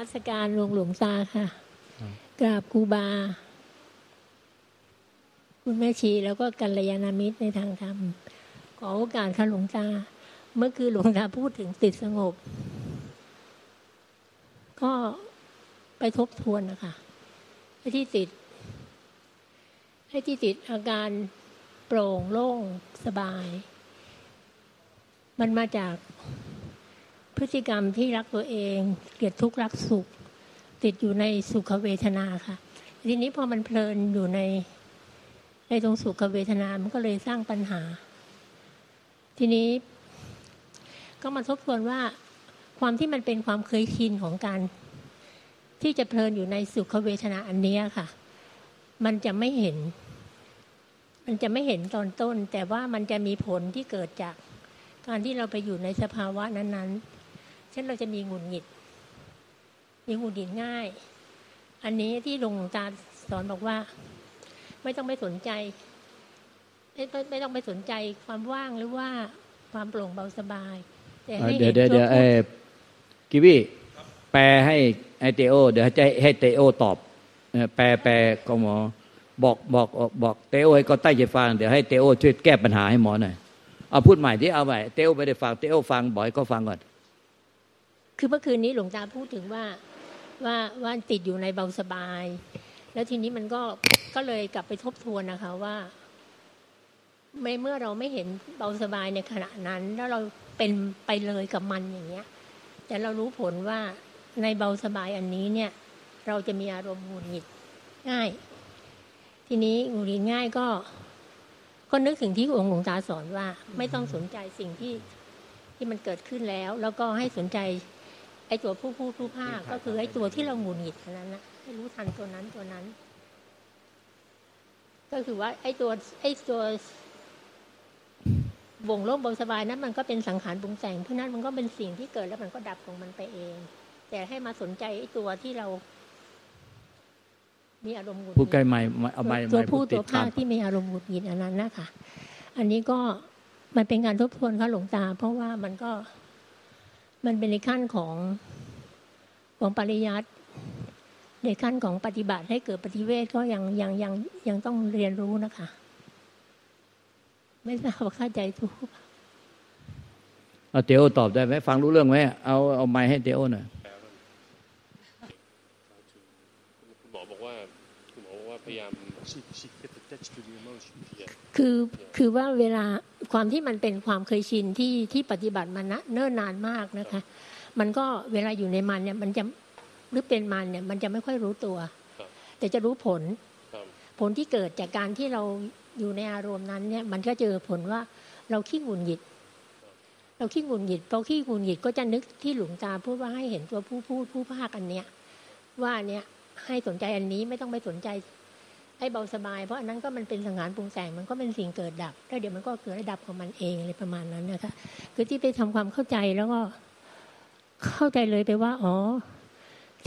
กราบนมัสการหลวงหลวงตาค่ะ กราบครูบา คุณแม่ชีแล้วก็กัลยาณมิตรในทางธรรม ขอโอกาสค่ะหลวงตา เมื่อคือหลวงตาพูดถึงติดสงบ ก็ไปทบทวนนะคะให้ที่ติด ให้ที่ติดอาการโปร่งโล่งสบาย มันมาจาก พฤติกรรมที่รักตัวเอง เกลียดทุกข์รักสุข ติดอยู่ในสุขเวทนาค่ะ ทีนี้พอมันเพลินอยู่ในในตรงสุขเวทนา มันก็เลยสร้างปัญหา ทีนี้ ก็มาทบทวนว่า ความที่มันเป็นความเคยชินของการ ที่จะเพลินอยู่ในสุขเวทนาอันนี้ค่ะ มันจะไม่เห็น มันจะไม่เห็นตอนต้น แต่ว่ามันจะมีผลที่เกิดจากการที่เราไปอยู่ในสภาวะนั้น ๆ เช่นเราจะมีหงุดหงิด มีหงุดหงิดง่าย อันนี้ที่หลวงตาสอนบอกว่า ไม่ต้องไปสนใจ ไม่ไม่ไม่ต้องไปสนใจความว่างหรือว่าความโปร่งเบาสบาย แต่ให้เดี๋เห็ยวนเดี๋ยวตัวเดี๋ยวเอผู้อกิวี่แปลให้ไอเตโอ เดี๋ยวให้ให้เตโอตอบเออแปลแปลของหมอบอกบอกบอกเตโอให้ก็ใต้ใจฟังเดี๋ยวให้เตโอช่วยแก้ปัญหาให้หมอหน่อยเอาพูดใหม่ที่เอาใหม่เตโอไม่ได้ฟังเตโอฟังบอกให้เขาฟังก่อน คือเมื่อคืนนี้หลวงตาพูดถึงว่าว่าว่าติดอยู่ในเบาสบาย แล้วทีนี้มันก็ก็เลยกลับไปทบทวนนะคะว่าไม่เมื่อเราไม่เห็นเบาสบายในขณะนั้น แล้วเราเป็นไปเลยกับมันอย่างเงี้ย แต่เรารู้ผลว่าในเบาสบายอันนี้เนี่ย เราจะมีอารมณ์หงุดหงิดง่าย ทีนี้หงุดหงิดง่ายก็ ก็นึกถึงที่องค์หลวงตาสอนว่า ไม่ต้องสนใจสิ่งที่ที่มันเกิดขึ้นแล้ว แล้วก็ให้สนใจ ไอ้ตัวผู้พูดผู้ภาคก็คือไอ้ตัวที่เราหงุดหงิดอันนั้นนะให้รู้ทันตัวนั้นตัวนั้น ก็คือว่า ไอ้ตัวไอ้ตัววงโลกเบาสบายนั้นมันก็เป็นสังขารปรุงแต่งเพราะนั้นมันก็เป็นสิ่งที่เกิดแล้วมันก็ดับของมันไปเอง แต่ให้มาสนใจไอ้ตัวที่เรา มีอารมณ์หงุดหพูดงิดใกล้ไม่เอาไม่ตัวไม่พูผู้ดติตัดวตาภามคที่มีอารมณ์หงุดหงิดอันนั้นนะคะอันนี้ก็มันเป็นการทบทวนค่ะหลวงตา เพราะว่ามันก็ มันเป็นในขั้นของของปริยัติในขั้นของปฏิบัติให้เกิดปฏิเวทก็ยังยังยังยังต้องเรียนรู้นะคะ ไม่ทราบว่าเข้าใจถูกเอาเตโอตอบได้ไหมฟังรู้เรื่องไหมเอาเอาไม้ให้เตโอหน่อยคุณหมอบอกว่าคุณหมอบอกว่าพยายาม She, she get attached to the emotion. คือคือว่าเวลา ความที่มันเป็นความเคยชินที่ที่ปฏิบัติมานะเนิ่นนานมากนะคะ มันก็เวลาอยู่ในมันเนี่ยมันจะหรือเป็นมันเนี่ยมันจะไม่ค่อยรู้ตัว แต่จะรู้ผล ผลที่เกิดจากการที่เราอยู่ในอารมณ์นั้นเนี่ยมันก็เจอผลว่าเราขี้หงุดหงิด เราขี้หงุดหงิดพอขี้หงุดหงิดก็จะนึกที่หลวงตาพูดว่าให้เห็นตัวผู้พูดผู้ภาคอันเนี้ยว่าเนี่ยให้สนใจอันนี้ไม่ต้องไปสนใจ ให้เบาสบาย เพราะอันนั้นก็มันเป็นสังหารปรุงแต่งมันก็เป็นสิ่งเกิดดับแล้วเดี๋ยวมันก็เกิดและดับของมันเองอะไรประมาณนั้นนะคะคือที่ไปทำความเข้าใจแล้วก็เข้าใจเลยไปว่าอ๋อ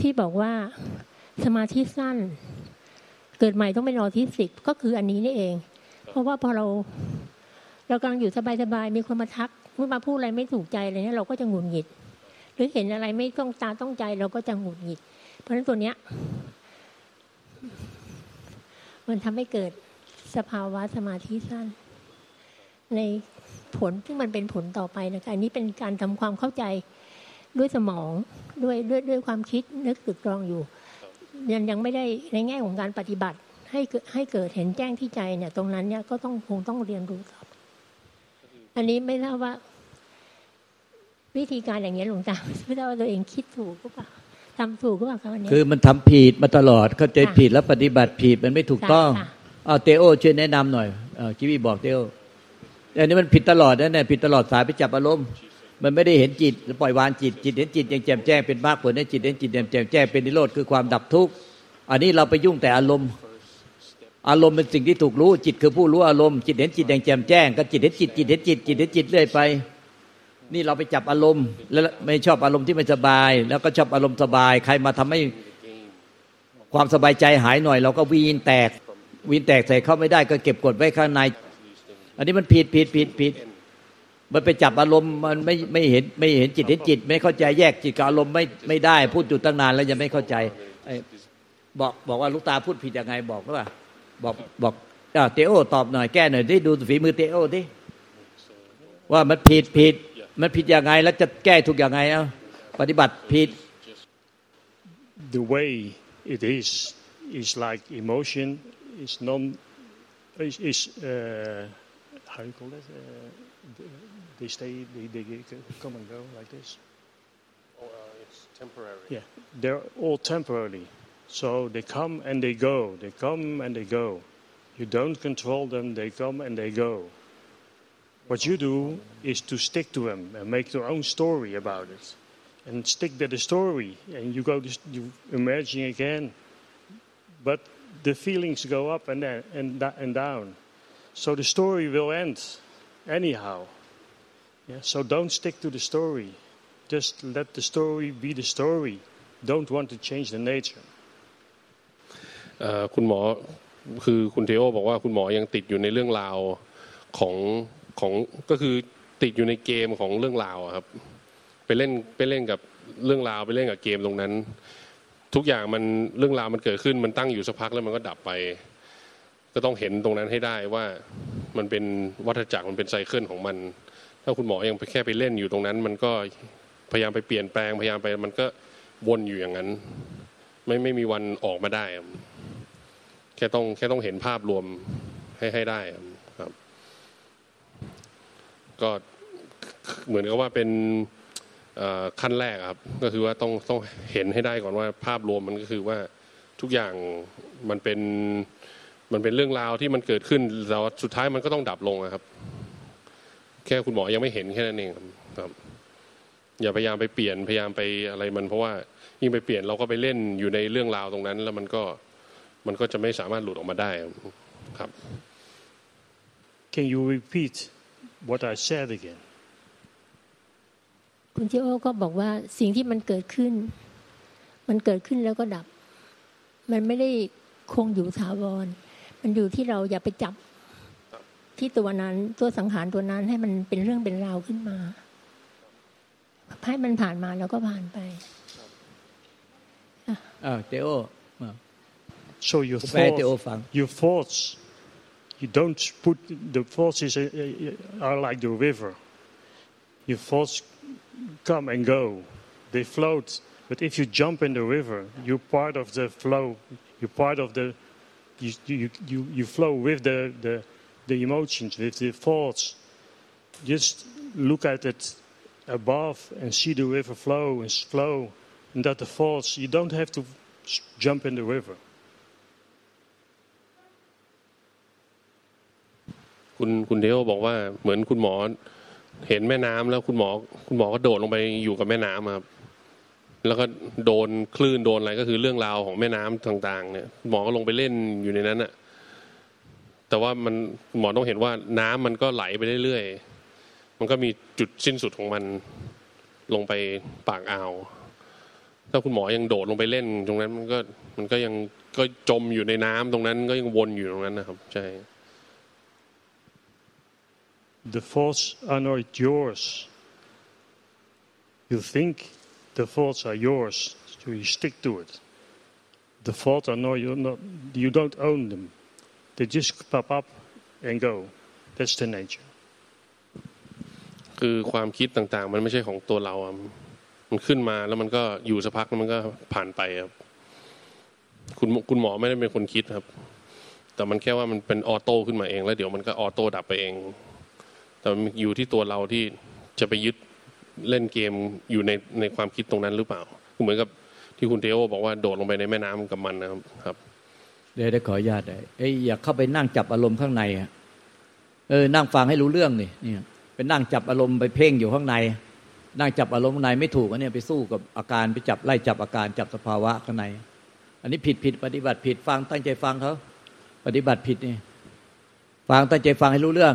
ที่บอกว่าสมาธิสั้น เกิดใหม่ต้องเป็นออทิสติกก็คืออันนี้นี่เอง เพราะว่าพอเราเรากำลังอยู่สบายๆมีคนมาทักมาพูดอะไรไม่ถูกใจอะไรเนี่ยเราก็จะหงุดหงิด หรือเห็นอะไรไม่ต้องตาต้องใจเราก็จะหงุดหงิด เพราะฉะนั้นตัวเนี้ย มันทำให้เกิดสภาวะสมาธิสั้น ในผลที่งมันเป็นผลต่อไปนะคะอันนี้เป็นการทำความเข้าใจด้วยสมองด้วยด้วยด้วยความคิดนึกตึกตรองอยู่ยังยังไม่ได้ในแง่ของการปฏิบัติ ให้เกิดให้เกิดเห็นแจ้งที่ใจเนี่ย ตรงนั้นเนี่ยก็ต้องคงต้องเรียนรู้ต่ออันนี้ไม่ทราบว่า วิธีการอย่างนี้ยหลวงตาไม่ทราบว่าตัวเองคิดถูกหรือเปล่า ทำถูกหรือเปล่าคะวันนี้คือมันทำผิดมาตลอดเข้าใจค่ะผิดแล้วปฏิบัติผิดมันไม่ถูกต้องค่ะเอาเตโอช่วยแนะนำหน่อยเอากิวี่บอกเตโออันนี้มันผิดตลอดนะเนี่ยผิดตลอดสายไปจับอารมณ์มันไม่ได้เห็นจิตปล่อยวางจิตจิตเห็นจิตอย่างแจ่มแจ้งเป็นมากผลให้จิตเห็นจิตอย่างแจ่มแจ้งเป็นนิโรธคือความดับทุกข์อันนี้เราไปยุ่งแต่อารมณ์ อารมณ์เป็นสิ่งที่ถูกรู้จิตคือผู้รู้อารมณ์จิตเห็นจิตอย่างแจ่มแจ้งก็จิตเห็นจิตจิตเห็นจิตจิตเห็นจิตเรื่อยไป นี่เราไปจับอารมณ์แล้วไม่ชอบอารมณ์ที่ไม่สบาย แล้วก็ชอบอารมณ์สบาย ใครมาทำให้ความสบายใจหายหน่อย เราก็วีนแตกวีนแตกใส่เข้าไม่ได้ก็เก็บกดไว้ข้างใน อันนี้มันผิดผิดผิดผิดมันไปจับอารมณ์มันไม่ไม่เห็นไม่เห็นจิตเห็นจิต ไม่เข้าใจแยกจิตกับอารมณ์ไม่ไม่ได้พูดอยู่ตั้งนานแล้วยังไม่เข้าใจบอกบอกว่าลูกตาพูดผิดยังไงบอกหรือเปล่าบอกบอกเตโอตอบหน่อยแก้หน่อยที่ดูฝีมือเตโอที่ว่ามันผิดผิด มันผิดยังไง แล้วจะแก้ถูกยังไงเอ้าปฏิบัติผิด The way it is is like emotion is non is, is uh, how you call that? Uh, they stay, they, they come and go like this. Oh, uh, it's temporary. Yeah, they're all temporarily. So they come and they go. They come and they go. You don't control them. They come and they go. What you do is to stick to them and make your own story about it, and stick to the story. And you go, to, you imagine again, but the feelings go up and then and, da- and down. So the story will end anyhow. Yeah. So don't stick to the story. Just let the story be the story. Don't want to change the nature. เอ่อคุณหมอคือคุณเทโอบอกว่าคุณหมอยังติดอยู่ในเรื่องราวของ ของก็คือติดอยู่ในเกมของเรื่องราวครับ ไปเล่นไปเล่นกับเรื่องราวไปเล่นกับเกมตรงนั้น ทุกอย่างมันเรื่องราวมันเกิดขึ้นมันตั้งอยู่สักพักแล้วมันก็ดับไป ก็ต้องเห็นตรงนั้นให้ได้ว่ามันเป็นวัฏจักรมันเป็นไซเคิลของมัน ถ้าคุณหมอยังไปแค่ไปเล่นอยู่ตรงนั้น มันก็พยายามไปเปลี่ยนแปลงพยายามไปมันก็วนอยู่อย่างนั้น ไม่ไม่มีวันออกมาได้ แค่ต้องแค่ต้องเห็นภาพรวมให้ให้ได้ครับ ก็เหมือนกับว่าเป็นขั้นแรกครับ ก็คือว่าต้องต้องเห็นให้ได้ก่อนว่าภาพรวมมันก็คือว่าทุกอย่างมันเป็นมันเป็นเรื่องราวที่มันเกิดขึ้นแล้วสุดท้ายมันก็ต้องดับลงอะครับ แค่คุณหมอยังไม่เห็นแค่นั้นเองครับ อย่าพยายามไปเปลี่ยนพยายามไปอะไรมันเพราะว่ายิ่งไปเปลี่ยนเราก็ไปเล่นอยู่ในเรื่องราวตรงนั้น แล้วมันก็มันก็จะไม่สามารถหลุดออกมาได้ครับ Can you repeat what I said again? คุณเจโอก็บอกว่าสิ่งที่มันเกิดขึ้น มันเกิดขึ้นแล้วก็ดับ มันไม่ได้คงอยู่ถาวร มันอยู่ที่เราอย่าไปจับที่ตัวนั้นตัวสังหารตัวนั้นให้มันเป็นเรื่องเป็นราวขึ้นมาให้มันผ่านมาแล้วก็ผ่านไปอ้าวเตโอ So your แปลให้เตโอ thoughts, ฟัง your thoughts, you don't put the thoughts is, uh, uh, are like the river. Your thoughts come and go, they float. But if you jump in the river, you're part of the flow. You're part of the you you you, you flow with the, the the emotions, with the thoughts. Just look at it above and see the river flow and flow, and that the thoughts. You don't have to jump in the river. คุณคุณเดโอบอกว่าเหมือนคุณหมอ เห็นแม่น้ำแล้วคุณหมอ คุณหมอก็โดดลงไปอยู่กับแม่น้ำครับแล้วก็โดนคลื่นโดนอะไรก็คือเรื่องราวของแม่น้ำต่าง ๆ เนี่ยหมอก็ลงไปเล่นอยู่ในนั้นอะแต่ว่ามันหมอต้องเห็นว่าน้ำมันก็ไหลไปเรื่อยๆมันก็มีจุดสิ้นสุดของมันลงไปปากอ่าวถ้าคุณหมอยังโดดลงไปเล่น ตรงนั้นมันก็มันก็ยังก็จมอยู่ในน้ำตรงนั้นก็ยังวนอยู่ตรงนั้นนะครับ ใช่ The thoughts are not yours. You think the thoughts are yours, so you stick to it. The thoughts are not, you're not you don't own them. They just pop up and go. That's the nature. คือความคิดต่างๆ มันไม่ใช่ของตัวเราอะมันขึ้นมาแล้วมันก็อยู่สักพักแล้วมันก็ผ่านไปครับ คุณคุณหมอไม่ได้เป็นคนคิดครับ แต่มันแค่ว่ามันเป็นออโต้ขึ้นมาเอง แล้วเดี๋ยวมันก็ออโต้ดับไปเอง แต่อยู่ที่ตัวเราที่จะไปยึดเล่นเกมอยู่ในในความคิดตรงนั้นหรือเปล่า เหมือนกับที่คุณเทโอบอกว่าโดดลงไปในแม่น้ำกับมันนะครับครับเดี๋ยวได้ขออนุญาตได้เอ้ยอยากเข้าไปนั่งจับอารมณ์ข้างในอะเออนั่งฟังให้รู้เรื่องนี่เนี่ยไปนั่งจับอารมณ์ไปเพ่งอยู่ข้างใน นั่งจับอารมณ์ข้างในไม่ถูกอันเนี้ยไปสู้กับอาการไปจับไล่จับอาการจับสภาวะข้างใน อันนี้ผิดผิดปฏิบัติผิดฟังตั้งใจฟังเขาปฏิบัติผิดนี่ฟังตั้งใจฟังให้รู้เรื่อง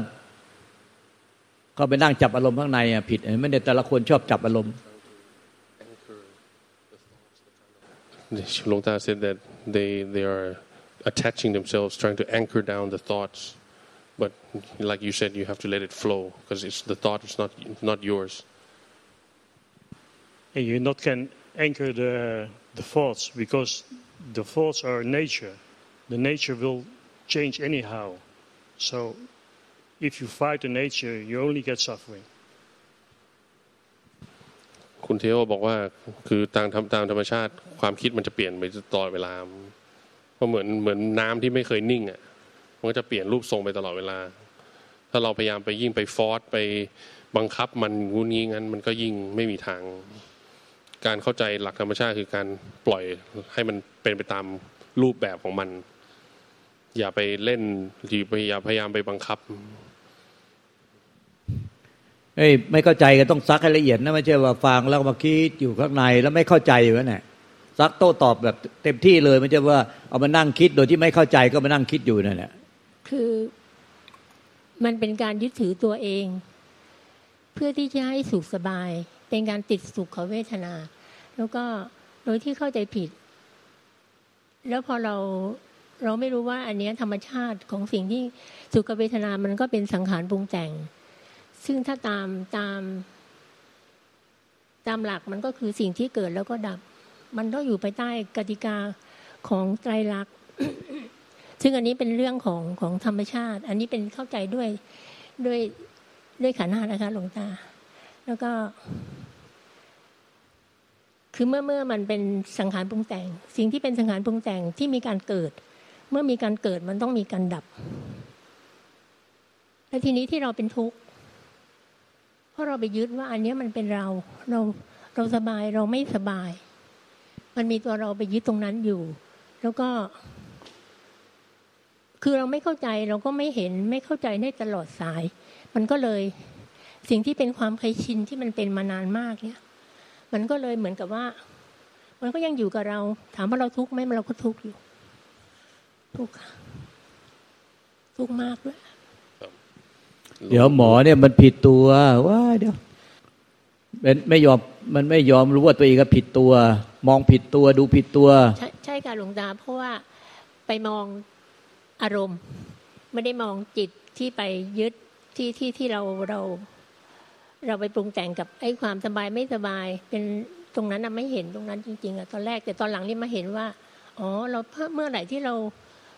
เขาไปนั่งจับอารมณ์ข้างในอ่ะผิดไม่ได้แต่ละคนชอบจับอารมณ์ Shalongta said that they they are attaching themselves, trying to anchor down the thoughts but like you said, you have to let it flow because it's the thought is not not yours. And you not can anchor the the thoughts because the thoughts are nature. The nature will change anyhow. So if you fight the nature, you only get suffering. คุณเทโอบอกว่าคือตามทำตามธรรมชาติความคิดมันจะเปลี่ยนไปตลอดเวลาเพราะเหมือนเหมือนน้ำที่ไม่เคยนิ่งอะมันก็จะเปลี่ยนรูปทรงไปตลอดเวลา ถ้าเราพยายามไปยิ่งไปฟอร์สไปบังคับมันงูงี้งั้น มันก็ยิ่งไม่มีทาง การเข้าใจหลักธรรมชาติคือการปล่อยให้มันเป็นไปตามรูปแบบของมัน อย่าไปเล่นหรืออย่าพยายามไปบังคับ เอ้ยไม่เข้าใจก็ต้องซักให้ละเอียดนะไม่ใช่ว่าฟังแล้วมาคิดอยู่ข้างในแล้วไม่เข้าใจอยู่นั่นแหละซักโต้ตอบแบบเต็มที่เลยไม่ใช่ว่าเอามานั่งคิดโดยที่ไม่เข้าใจก็มานั่งคิดอยู่นั่นแหละคือมันเป็นการยึดถือตัวเอง เพื่อที่จะให้สุขสบาย เป็นการติดสุขเวทนา แล้วก็โดยที่เข้าใจผิด แล้วพอเราเราไม่รู้ว่าอันเนี้ยธรรมชาติของสิ่งที่สุขเวทนามันก็เป็นสังขารปรุงแต่ง ซึ่งถ้าตามตาม ตามหลักมันก็คือสิ่งที่เกิดแล้วก็ดับ มันต้องอยู่ภายใต้กติกาของไตรลักษณ์ซึ่งอันนี้เป็นเรื่องของของธรรมชาติ อันนี้เป็นเข้าใจด้วยด้วยด้วยขันห้านะคะหลวงตา แล้วก็ คือเมื่อเมื่อมันเป็นสังขารปรุงแต่ง สิ่งที่เป็นสังขารปรุงแต่งที่มีการเกิด เมื่อมีการเกิดมันต้องมีการดับ และทีนี้ที่เราเป็นทุกข์ ราะเราไปยึดว่าอันนี้มันเป็นเรา เราเราสบายเราไม่สบาย มันมีตัวเราไปยึดตรงนั้นอยู่ แล้วก็ คือเราไม่เข้าใจเราก็ไม่เห็นไม่เข้าใจได้ตลอดสาย มันก็เลย สิ่งที่เป็นความเคยชินที่มันเป็นมานานมากเนี่ย มันก็เลยเหมือนกับว่า มันก็ยังอยู่กับเรา ถามว่าเราทุกข์ไหมเราก็ทุกข์อยู่ ทุกข์ทุกข์มากเลย เดี๋ยวหมอเนี่ยมันผิดตัวว่าเดี๋ยวเป็นไม่ยอมมันไม่ยอมรู้ว่าตัวเองก็ผิดตัว มองผิดตัวดูผิดตัว ใช่ใช่ค่ะหลวงตาเพราะว่าไปมองอารมณ์ ไม่ได้มองจิตที่ไปยึดที่ที่ที่เราเรา เราไปปรุงแต่งกับไอ้ความสบายไม่สบาย เป็นตรงนั้นอะไม่เห็นตรงนั้นจริง ๆอะตอนแรกแต่ตอนหลังนี่มาเห็นว่าอ๋อเราเมื่อไหร่ที่เรา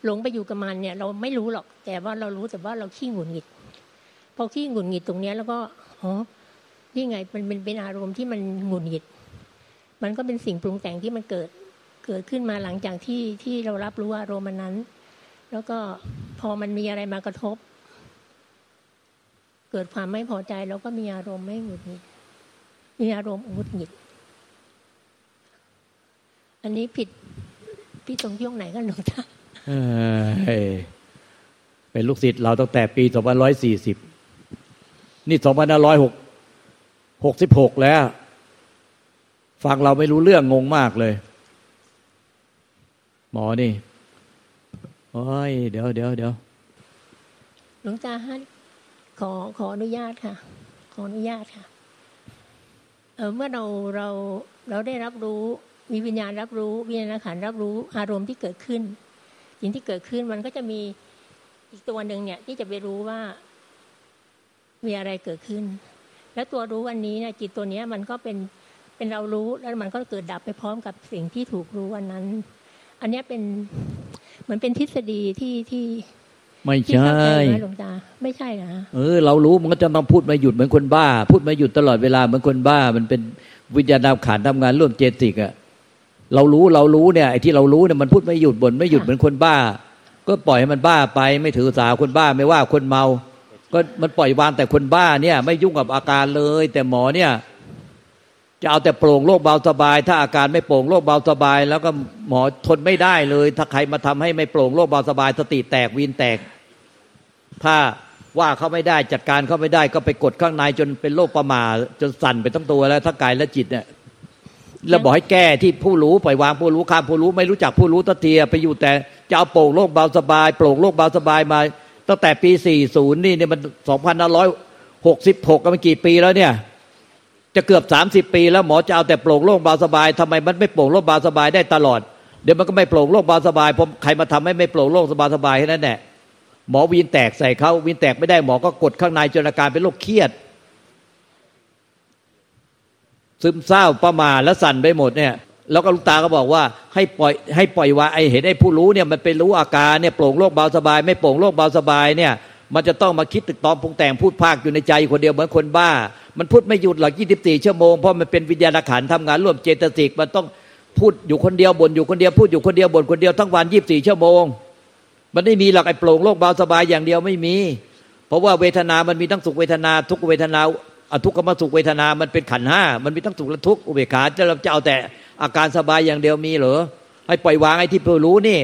หลงไปอยู่กับมันเนี่ย เราไม่รู้หรอก แต่ว่าเรารู้แต่ว่าเราขี้หงุดหงิด พอขี้หงุดหงิดตรงเนี้ยแล้วก็อ๋อนี่ไงมันเป็นเป็นอารมณ์ที่มันหงุดหงิด มันก็เป็นสิ่งปรุงแต่งที่มันเกิดเกิดขึ้นมาหลังจากที่ที่เรารับรู้อารมณ์นั้น แล้วก็พอมันมีอะไรมากระทบ เกิดความไม่พอใจแล้วก็มีอารมณ์ไม่หงุดหงิด มีอารมณ์หงุดหงิด อันนี้ผิดพี่ตรงที่งไหนกันหลวงตาเป็นลูกศิษย์เราตั้งแต่ปี2540นี่ 2566แล้ว ฟังเราไม่รู้เรื่องงงมากเลย หมอนี่โอ้ยเดี๋ยวเดี๋ยวเดี๋ยวหลวงตาฮะขอขออนุญาตค่ะ ขออนุญาตค่ะเออเมื่อเราเราเราได้รับรู้มีวิญญาณรับรู้วิญญาณขันรับรู้อารมณ์ที่เกิดขึ้น สิ่งที่เกิดขึ้นมันก็จะมีอีกตัวหนึ่งเนี่ยที่จะไปรู้ว่า มีอะไรเกิดขึ้น แล้วตัวรู้อันนี้เนี่ยจิตตัวเนี้ยมันก็เป็นเป็นเรารู้แล้วมันก็เกิดดับไปพร้อมกับสิ่งที่ถูกรู้วันนั้น อันเนี้ยเป็นเหมือนเป็นทฤษฎีที่ที่ไม่ที่ใช่เข้าใจไหมหลวงตาไม่ใช่นะเออ เรารู้มันก็จะมาพูดมาหยุดเหมือนคนบ้า พูดมาหยุดตลอดเวลาเหมือนคนบ้า มันเป็นวิญญาณขานทำงานร่วมเจติกอะเรารู้เรารู้เนี่ยไอ้ที่เรารู้เนี่ยมันพูดไม่หยุดบ่นไม่หยุดเหมือนคนบ้า ก็ปล่อยให้มันบ้าไปไม่ถือสาคนบ้าไม่ว่าคนเมา ก็มันปล่อยวางแต่คนบ้าเนี่ย ไม่ยุ่งกับอาการเลย แต่หมอเนี่ย จะเอาแต่โปร่งโรคเบาสบาย ถ้าอาการไม่โปร่งโรคเบาสบาย แล้วก็หมอทนไม่ได้เลย ถ้าใครมาทำให้ไม่โปร่งโรคเบาสบาย สติแตกวีนแตก ถ้าว่าเขาไม่ได้จัดการเขาไม่ได้ก็ไปกดข้างในจนเป็นโรคประมาจนสั่นไปทั้งตัวแล้วทั้งกายและจิตเนี่ยแล้วบอกให้แก้ที่ผู้รู้ปล่อยวางผู้รู้ข้ามผู้รู้ไม่รู้จักผู้รู้ตะเทียไปอยู่แต่จะเอาโปร่งโลกเบาสบาย โปร่งโลกเบาสบายมา ตั้งแต่ปี 40 นี่เนี่ยมัน 2566ก็มันกี่ปีแล้วเนี่ย จะเกือบ 30 ปีแล้วหมอจะเอาแต่โปร่งโล่งเบาสบายทำไมมันไม่โปร่งโล่งเบาสบายได้ตลอด เดี๋ยวมันก็ไม่โปร่งโล่งเบาสบายผมใครมาทำให้ไม่โปร่งโล่งสบายสบายแค่นั้นแหละหมอวีนแตกใส่เขาวีนแตกไม่ได้หมอก็กดข้างในจนอาการเป็นโรคเครียด ซึมเศร้าประมาทและสั่นไปหมดเนี่ย แล้วก็ลูกตาก็บอกว่าให้ปล่อยให้ปล่อยวางไอเห็นไอ้ผู้รู้เนี่ยมันเป็นรู้อาการเนี่ยโปร่งโรคเบาสบาย ไม่โปร่งโรคเบาสบายเนี่ย มันจะต้องมาคิดตึกตอมปรุงแต่งพูดภาคอยู่ในใจคนเดียวเหมือนคนบ้า มันพูดไม่หยุดหรอก24ชั่วโมงเพราะมันเป็นวิญญาณขันธ์ทำงานร่วมเจตสิกมันต้องพูดอยู่คนเดียวบ่นอยู่คนเดียวพูดอยู่คนเดียวบ่นคนเดียวทั้งวัน24ชั่วโมง มันไม่มีหรอกไอ้โปร่งโล่งเบาสบายอย่างเดียวไม่มี เพราะว่าเวทนามันมีทั้งสุขเวทนาทุกเวทนาอทุกขมสุขเวทนามันเป็นขันห้ามันมีทั้งสุขและทุกข์อุเบกขาจะเราจะเอาแต่ อาการสบายอย่างเดียวมีเหรอให้ปล่อยวางไอ้ที่เพื่อรู้นี่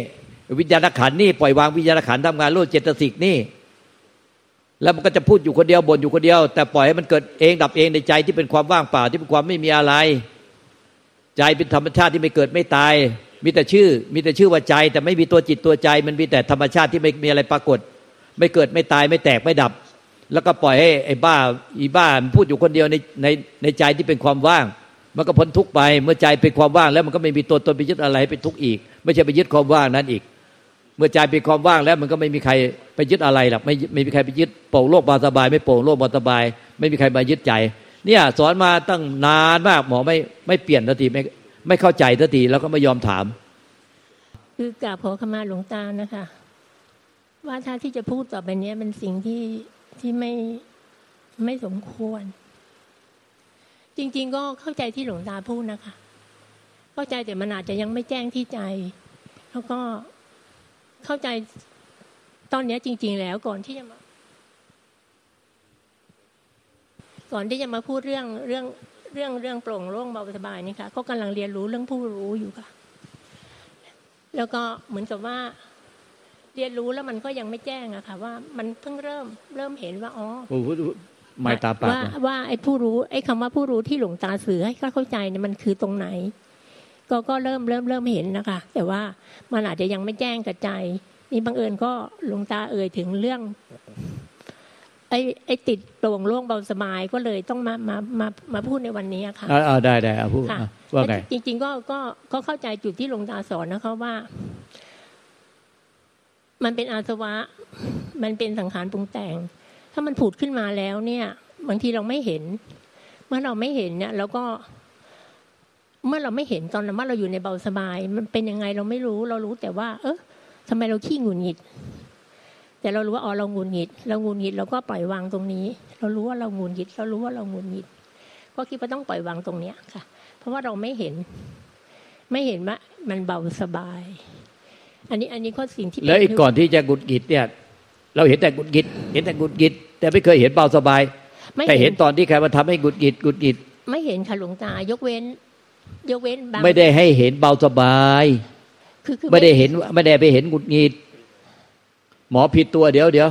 วิญญาณขันนี่ปล่อยวางวิญญาณขันธ์ทำงานร่วมเจตสิกนี่ แล้วมันก็จะพูดอยู่คนเดียวบ่นอยู่คนเดียว แต่ปล่อยให้มันเกิดเองดับเองในใจที่เป็นความว่างเปล่าที่เป็นความไม่มีอะไร ใจเป็นธรรมชาติที่ไม่เกิดไม่ตาย มีแต่ชื่อ มีแต่ชื่อว่าใจ แต่ไม่มีตัวจิตตัวใจ มันมีแต่ธรรมชาติที่ไม่มีอะไรปรากฏ ไม่เกิดไม่ตายไม่แตกไม่ดับ แล้วก็ปล่อยให้ไอ้บ้าอีบ้ามันพูดอยู่คนเดียวในในในใจที่เป็นความว่าง มันก็พ้นทุกไป เมื่อใจเป็นความว่างแล้วมันก็ไม่มีตัวตนไปยึดอะไรเป็นทุกข์อีก ไม่ใช่ไปยึดความว่างนั้นอีก เมื่อใจเป็นความว่างแล้วมันก็ไม่มีใครไปยึดอะไรหรอกไม่ไม่มีใครไปยึดโปร่งโลกบาสบาย ไม่โปร่งโลกบาสบาย ไม่มีใครมายึดใจ เนี่ยสอนมาตั้งนานมากหมอไม่ไม่เปลี่ยนทันทีไม่ไม่เข้าใจทันทีแล้วก็ไม่ยอมถาม คือกราบขอขมาหลวงตานะคะ ว่าถ้าที่จะพูดต่อไปนี้เป็นสิ่งที่ที่ไม่ไม่สมควร จริง ๆ ก็เข้าใจที่หลวงตาพูดนะคะ เข้าใจแต่มันอาจจะยังไม่แจ้งที่ใจ แล้วก็เข้าใจตอนนี้จริง ๆ แล้วก่อนที่จะมาก่อนที่จะมาพูดเรื่องเรื่องเรื่องเรื่องโปร่งโล่งเบาสบายนี่ค่ะก็กำลังเรียนรู้เรื่องผู้รู้อยู่ค่ะ แล้วก็เหมือนกับว่า เรียนรู้แล้วมันก็ยังไม่แจ้งอะค่ะ ว่ามันเพิ่งเริ่มเริ่มเห็นว่าอ๋อ ไม่ตาปากว่านะว่าไอ้ผู้รู้ไอ้คำว่าผู้รู้ที่หลวงตาสื่อให้เข้าใจเนี่ยมันคือตรงไหน ก็ก็เริ่มเริ่มเริ่มเห็นนะคะ แต่ว่ามันอาจจะยังไม่แจ้งกระจายนี่บังเอิญก็หลวงตาเอ่ยถึงเรื่อง ไอ้ไอ้ติดโปร่งโล่งเบาสบายก็เลยต้องมามามามาพูดในวันนี้อะค่ะอ่าอ่าได้ได้อะพูดค่ะอะว่าไงจริง ๆ ก็ก็ก็เข้าใจจุดที่หลวงตาสอนนะคะว่า มันเป็นอาสวะ มันเป็นสังขารปรุงแต่ง ถ้ามันผุดขึ้นมาแล้วเนี่ย บางทีเราไม่เห็น เมื่อเราไม่เห็นเนี่ยเราก็ เมื่อเราไม่เห็นตอนนั้นว่าเราอยู่ในเบาสบาย มันเป็นยังไงเราไม่รู้ เรารู้แต่ว่า เออทำไมเราขี้หงุดหงิด แต่เรารู้ว่าอ๋อเราหงุดหงิด เราหงุดหงิดเราก็ปล่อยวางตรงนี้ เรารู้ว่าเราหงุดหงิด เรารู้ว่าเราหงุดหงิดก็คิดว่าต้องปล่อยวางตรงเนี้ยค่ะ เพราะว่าเราไม่เห็น ไม่เห็นว่ามันเบาสบาย อันนี้อันนี้ก็สิ่งที่แล้วอ้ก่อนที่จะหงุดหงิดเนี่ย เราเห็นแต่หงุดหงิด เห็นแต่หงุดหงิด แต่ไม่เคยเห็นเบาสบายไม่แต่เห็เห็นนตอนที่ใครมาทำให้หงุดหงิดหงุดหงิด ไม่เห็นค่ะหลวงตายกเว้น ยกเว้นบางไม่ได้ให้เห็นเบาสบายคือคือไม่ได้เห็นไม่ได้ไปเห็นหงุดหงิดหมอผิดตัวเดี๋ยวเดี๋ยว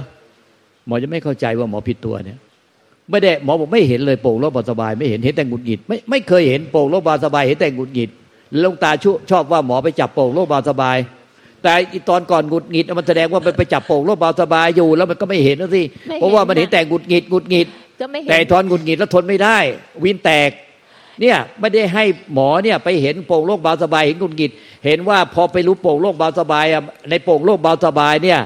หมอจะไม่เข้าใจว่าหมอผิดตัวเนี่ยไม่ได้หมอบอกไม่เห็นเลยโปร่งโล่งเบาสบาย ไม่เห็นเห็นแต่หงุดหงิดไม่ไม่เคยเห็นโปร่งโล่งเบาสบาย เห็นแต่หงุดหงิดหลวงตาชชอบว่าหมอไปจับโปร่งโล่งเบาสบาย แต่อีตอนก่อนหงุดหงิดมันแสดงว่ามันไปจับโปร่งโล่งเบาสบายอยู่ แล้วมันก็ไม่เห็นนะสิเพราะว่ามันเห็นแต่หงุดหงิดหงุดหงิดก็ไม่เห็นแต่ตอนหงุดหงิดแล้วทนไม่ได้ วินแตกเนี่ยไม่ได้ให้หมอเนี่ยไปเห็นโปร่งโล่งเบาสบายเห็นหงุดหงิดเห็นว่าพอไปรู้โปร่งโล่งเบาสบายอะในโปร่งโล่งเบาสบายเนี่ย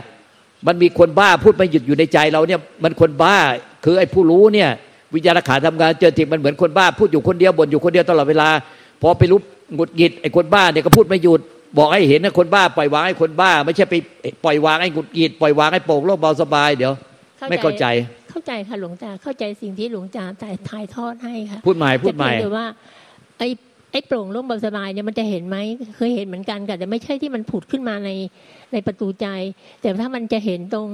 มันมีคนบ้าพูดไม่หยุดอยู่ในใจเราเนี่ยมันคนบ้าคือไอ้ผู้รู้เนี่ยวิญญาณขาทำงานเจอทิมันเหมือนคนบ้าพูดอยู่คนเดียวบ่นอยู่คนเดียวตลอดเวลา พอไปรู้หงุดหงิดไอ้คนบ้าเนี่ยก็พูดไม่หยุด บอกให้เห็นนะคนบ้าปล่อยวางไอ้คนบ้า ไม่ใช่ไปปล่อยวางไอ้หงุดหงิดปล่อยวางไอ้โปร่งโล่งเบาสบายเดี๋ยว ไม่เข้าใจเข้าใจค่ะหลวงตาเข้าใจสิ่งที่หลวงตาถ่ายถ่ายทอดให้ค่ะพูดใหม่พูดใหม่แต่เพียงแต่ว่าไอ้ไอ้โปร่งโล่งเบาสบายเนี่ยมันจะเห็นไหมเคยเห็นเหมือนกันค่ะแต่ไม่ใช่ที่มันผุดขึ้นมาในในประตูใจ แต่ถ้ามันจะเห็นตรง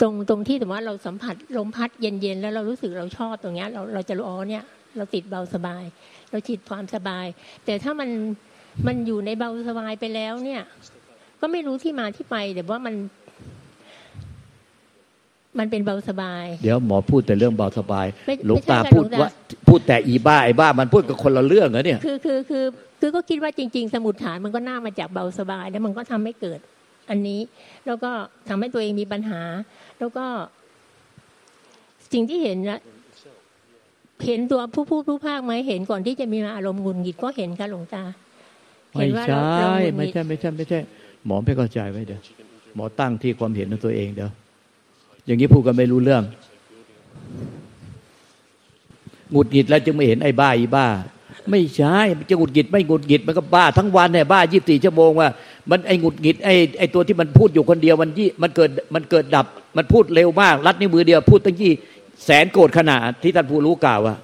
ตรงตรงที่แต่ว่าเราสัมผัสลมพัดเย็นๆแล้วเรารู้สึกเราชอบตรงเนี้ยเราเราจะรู้อ๋อเนี่ย เราติดเบาสบาย เราจิตความสบาย แต่ถ้ามัน มันอยู่ในเบาสบายไปแล้ว เนี่ย ก็ไม่รู้ที่มาที่ไปแต่ว่ามัน มันเป็นเบาสบาย เดี๋ยวหมอพูดแต่เรื่องเบาสบายไม่หลวงตาไม่ใช่ค่ะพูดหลวงตาว่าพูดแต่อีบ้าไอ้บ้า มันพูดกับคนละเรื่องเหรอเนี่ยคือคือคือคือก็คิดว่าจริง ๆ สมุดฐานมันก็น่ามาจากเบาสบาย แล้วมันก็ทำให้เกิด อันนี้แล้วก็ทำให้ตัวเองมีปัญหา แล้วก็สิ่งที่เห็นนะเห็นตัวผู้พูดผู้ภาคไหมเห็นก่อนที่จะมีอารมณ์หงุนหงิดก็เห็นค่ะหลวงตา ไม่เห็นว่าใช่เราเราหงุดหไม่งิดใช่ไม่ใช่ไม่ใช่ หมอไม่เข้าใจไว้เดี๋ยวหมอตั้งที่ความเห็นของตัวเองเดี๋ยวอย่างนี้พูดกันไม่รู้เรื่องหงุดหงิดแล้วจึงไม่เห็นไอ้บ้าอีบ้า ไม่ใช่จะหงุดหงิดไม่หงุดหงิดมันก็บ้าทั้งวันเนี่ยบ้ายี่สิบสี่ชั่วโมงว่า มันไอ้หงุดหงิดไอ้ไอ้ตัวที่มันพูดอยู่คนเดียวมันยี่มันเกิดมันเกิดดับ มันพูดเร็วมาก รัดนิ้วมือเดียวพูดตั้งยี่แสนโกรธขณะที่ท่านผู้รู้กล่าวว่า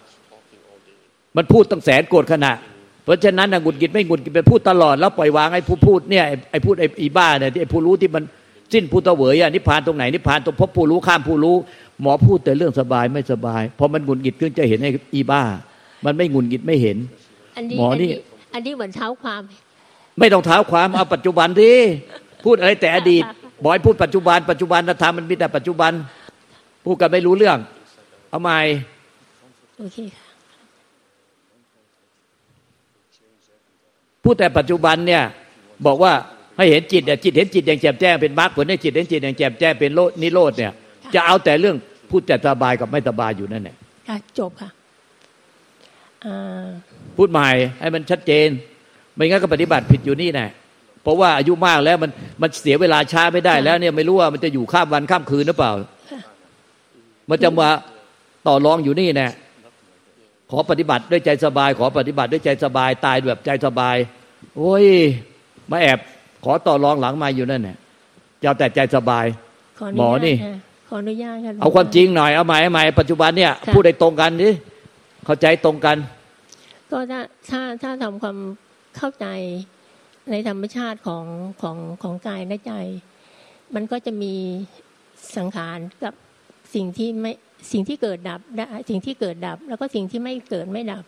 มันพูดตั้งแสนโกรธขณะ เพราะฉะนั้นหงุดหงิดไม่หงุดหงิดไปพูดตลอดแล้วปล่อยวางไอ้ผู้พูดเนี่ยไอ้พูดไอ้อีบ้าเนี่ยที่ไอ้ผู้รู้ที่มันสิ้นพุทธเวยอะนิพพานตรงไหนนิพพานตรงพบผู้รู้ข้ามผู้รู้ หมอพูดแต่เรื่องสบายไม่สบายพอมันหงุดหงิดขึ้นจะเห็นไอ้อีบ้า มันไม่หงุดหงิดไม่เห็นอันนี้หมอนี่อันนี้เหมือนเท้าความ ไม่ต้องเท้าความเอาปัจจุบันดิพูดอะไรแต่อดีตบอยพูดปัจจุบันปัจจุบันธรรมมันมีแต่ปัจจุบัน พูดกันไม่รู้เรื่อง เอาใหม่โอเคค่ะ พูดแต่ปัจจุบันเนี่ยบอกว่าให้เห็นจิตเนี่ยจิตเห็นจิตอย่างแจ่มแจ้งเป็นมรรคผลให้จิตเห็นจิตอย่างแจ่มแจ้งเป็นโลดนิโรธเนี่ย จะเอาแต่เรื่องพูดแต่สบายกับไม่สบายอยู่นั่นแหละค่ะจบค่ะอ่าพูดใหม่ให้มันชัดเจน ไม่งั้นก็ปฏิบัติผิดอยู่นี่แน่เพราะว่าอายุมากแล้วมันมันเสียเวลาช้าไม่ได้แล้วเนี่ยไม่รู้ว่ามันจะอยู่ข้ามวันข้ามคืนหรือเปล่า มันจะมาต่อรองอยู่นี่แน่ ขอปฏิบัติด้วยใจสบาย ขอปฏิบัติด้วยใจสบาย ตายแบบใจสบาย โอ้ย มาแอบขอต่อรองหลังมาอยู่นั่นเนี่ยจะเอาแต่ใจสบายขออหมอนุญาตนี่ค่ะขออนุญาตค่ะหลวงเอาความตจริงหน่อยเอาใหม่เอาใหม่ปัจจุบันเนี่ยค่ะพูดได้ตรงกันดิเข้าใจตรงกัน ก็ถ้าถ้าถ้าทำความเข้าใจในธรรมชาติของของของกายและใจ มันก็จะมีสังขารกับสิ่งที่ไม่ สิ่งที่เกิดดับสิ่งที่เกิดดับ แล้วก็สิ่งที่ไม่เกิดไม่ดับ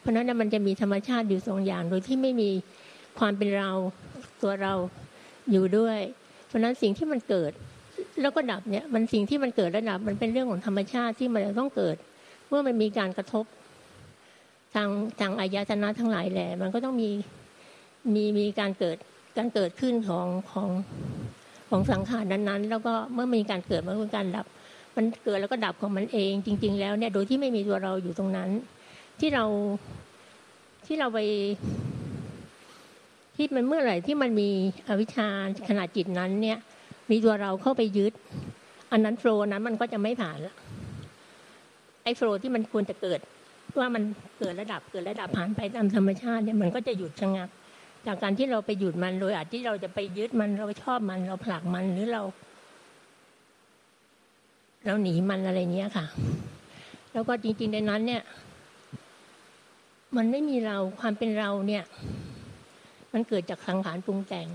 เพราะนั้นนะมันจะมีธรรมชาติอยู่สองอย่าง โดยที่ไม่มีความเป็นเราตัวเราอยู่ด้วย เพราะนั้นสิ่งที่มันเกิดแล้วก็ดับเนี่ยมันสิ่งที่มันเกิดและดับ มันเป็นเรื่องของธรรมชาติที่มันต้องเกิด เมื่อมันมีการกระทบทางทางอายตนะทั้งหลายแหละมันก็ต้องมีมีมีการเกิดการเกิดขึ้นของของของสังขารนั้นๆ แล้วก็เมื่อมีการเกิดมันก็การดับ มันเกิดแล้วก็ดับของมันเอง จริง ๆ แล้วเนี่ยโดยที่ไม่มีตัวเราอยู่ตรงนั้น ที่เราที่เราไปที่มันเมื่อไหร่ที่มันมีอวิชชาขนาดจิตนั้น เนี่ย มีตัวเราเข้าไปยึด อันนั้นโฟล์นั้นมันก็จะไม่ผ่านละไอ้โฟล์ที่มันควรจะเกิดว่ามันเกิดระดับเกิดระดับผ่านไปตามธรรมชาติเนี่ยมันก็จะหยุดชะงักจากการที่เราไปหยุดมันโดยอาจที่เราจะไปยึดมันเราชอบมันเราผลักมันหรือเรา เราหนีมันอะไรเนี้ยค่ะ แล้วก็จริง ๆ ในนั้น เนี่ย มันไม่มีเราความเป็นเราเนี่ย มันเกิดจากสังขารปรุงแต่ง